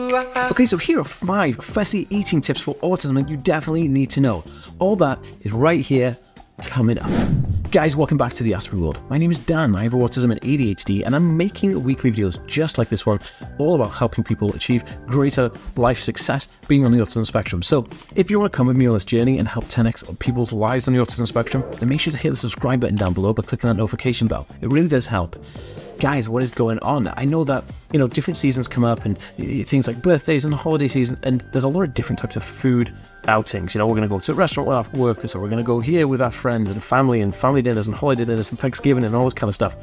Okay, so here are five fussy eating tips for autism that you definitely need to know. All that is right here coming up. Guys, welcome back to the Aspie World. My name is Dan. I have autism and ADHD, and I'm making weekly videos just like this one, all about helping people achieve greater life success being on the autism spectrum. So, if you want to come with me on this journey and help 10x people's lives on the autism spectrum, then make sure to hit the subscribe button down below by clicking that notification bell. It really does help guys, what is going on? I know that, you know, different seasons come up and things like birthdays and holiday season, and there's a lot of different types of food outings. You know, we're going to go to a restaurant with our workers, or we're going to go here with our friends and family, and family dinners and holiday dinners and Thanksgiving and all this kind of stuff.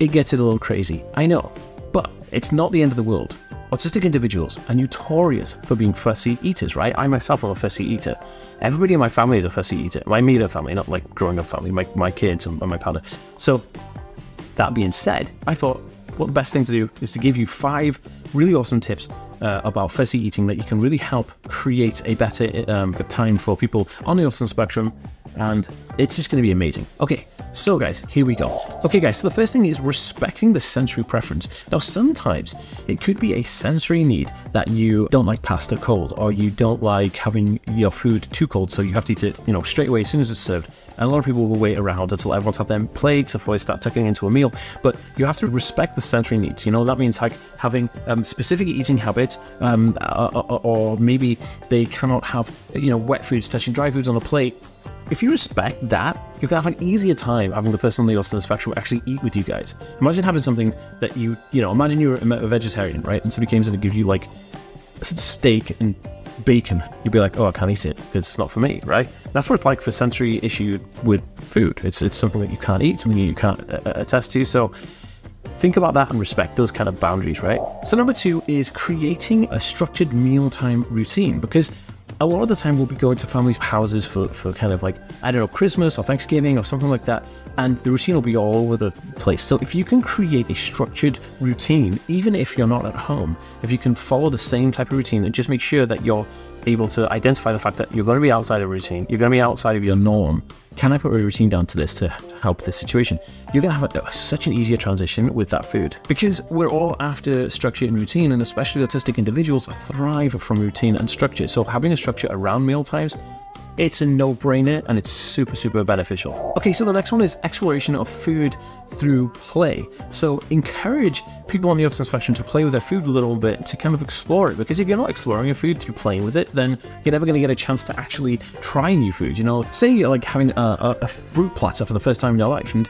It gets it a little crazy, I know, but it's not the end of the world. Autistic individuals are notorious for being fussy eaters, right? I myself am a fussy eater. Everybody in my family is a fussy eater. My immediate family, not like growing up family, my, my kids and my partner. So that being said, I thought what the best thing to do is to give you five really awesome tips uh, about fussy eating that you can really help create a better um, time for people on the autism spectrum, and it's just going to be amazing. Okay, so guys, here we go. Okay guys, so the first thing is respecting the sensory preference. Now sometimes it could be a sensory need that you don't like pasta cold, or you don't like having your food too cold, so you have to eat it, you know, straight away as soon as it's served. And a lot of people will wait around until everyone's had their plates before they start tucking into a meal. But you have to respect the sensory needs. You know, that means like having um, specific eating habits, um, or, uh, uh, or maybe they cannot have, you know, wet foods touching dry foods on a plate. If you respect that, you can have an easier time having the person on the autism spectrum actually eat with you guys. Imagine having something that you, you know, imagine you're a vegetarian, right? And somebody comes in and gives you like a steak and bacon, you'd be like, oh, I can't eat it because it's not for me, right? That's what like for sensory issue with food. It's it's something that you can't eat, something you can't uh, uh, attest to. So think about that and respect those kind of boundaries, right? So number two is creating a structured mealtime routine because a lot of the time we'll be going to families' houses for, for kind of like, I don't know, Christmas or Thanksgiving or something like that. And the routine will be all over the place. So if you can create a structured routine, even if you're not at home, if you can follow the same type of routine and just make sure that you're able to identify the fact that you're going to be outside of routine, you're going to be outside of your norm. Can I put a routine down to this to help this situation? You're going to have a, such an easier transition with that food because we're all after structure and routine, and especially autistic individuals thrive from routine and structure. So having a structure around meal times it's a no-brainer and it's super super beneficial. Okay so the next one is exploration of food through play. So encourage people on the autism spectrum to play with their food a little bit to kind of explore it because if you're not exploring your food through playing with it then you're never going to get a chance to actually try new food you know? Say like having a, a, a fruit platter for the first time in your life and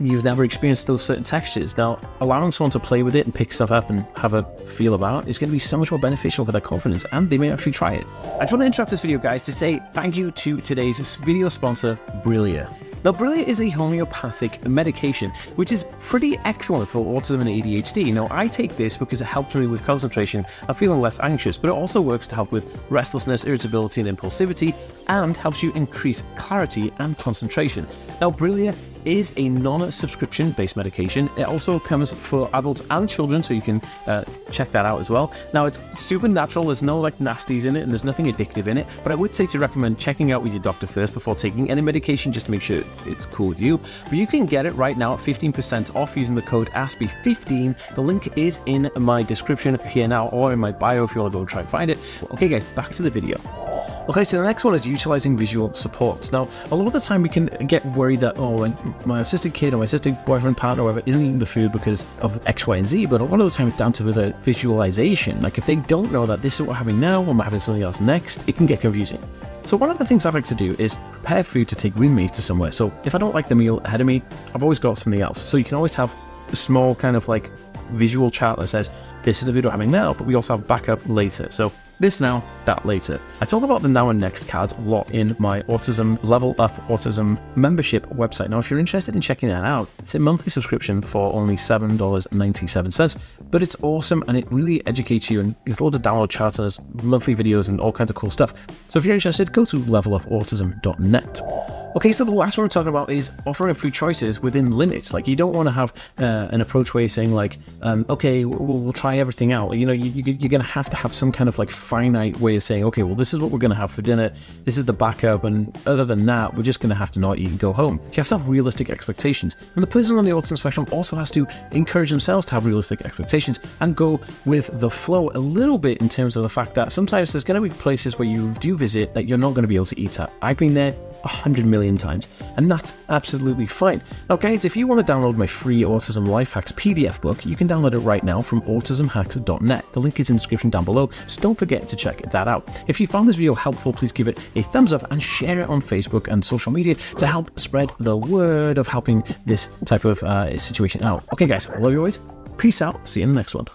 you've never experienced those certain textures. Now, allowing someone to play with it and pick stuff up and have a feel about is going to be so much more beneficial for their confidence, and they may actually try it. I just want to interrupt this video, guys, to say thank you to today's video sponsor, Brillia. Now, Brillia is a homeopathic medication, which is pretty excellent for autism and ADHD. Now, I take this because it helps me with concentration and feeling less anxious, but it also works to help with restlessness, irritability, and impulsivity, and helps you increase clarity and concentration. Now, Brillia is a non-subscription based medication. It also comes for adults and children, so you can uh, check that out as well. Now it's super natural. There's no like nasties in it, and there's nothing addictive in it. But I would say to recommend checking out with your doctor first before taking any medication, just to make sure it's cool with you. But you can get it right now at 15% off using the code ASPY15. The link is in my description here now, or in my bio if you want to go try and find it. Okay, guys, back to the video. Okay, so the next one is utilizing visual supports. Now, a lot of the time we can get worried that, oh, my autistic kid or my autistic boyfriend, partner, or whatever, isn't eating the food because of X, Y, and Z, but a lot of the time it's down to the visualization. Like if they don't know that this is what we're having now, or I'm having something else next, it can get confusing. So one of the things I like to do is prepare food to take with me to somewhere. So if I don't like the meal ahead of me, I've always got something else. So you can always have a small kind of like visual chart that says, this is the video I'm having now, but we also have backup later. So this now, that later. I talk about the now and next cards a lot in my Autism Level Up Autism membership website. Now, if you're interested in checking that out, it's a monthly subscription for only $7.97, but it's awesome and it really educates you and there's loads of download charters, monthly videos, and all kinds of cool stuff. So if you're interested, go to levelupautism.net. Okay, so the last one we're talking about is offering a few choices within limits. Like you don't want to have uh, an approach where you're saying like, um, okay, we'll, we'll, try everything out. You know, you, are going to have to have some kind of like finite way of saying, okay, well, this is what we're going to have for dinner. This is the backup, and other than that, we're just going to have to not eat and go home. You have to have realistic expectations, and the person on the autism spectrum also has to encourage themselves to have realistic expectations and go with the flow a little bit in terms of the fact that sometimes there's going to be places where you do visit that you're not going to be able to eat at. I've been there a hundred million times, and that's absolutely fine. Now, guys, if you want to download my free Autism Life Hacks PDF book, you can download it right now from autismhacks.net. The link is in the description down below, so don't forget to check that out. If you found this video helpful, please give it a thumbs up and share it on Facebook and social media to help spread the word of helping this type of uh, situation out. Okay, guys, love you always. Peace out. See you in the next one.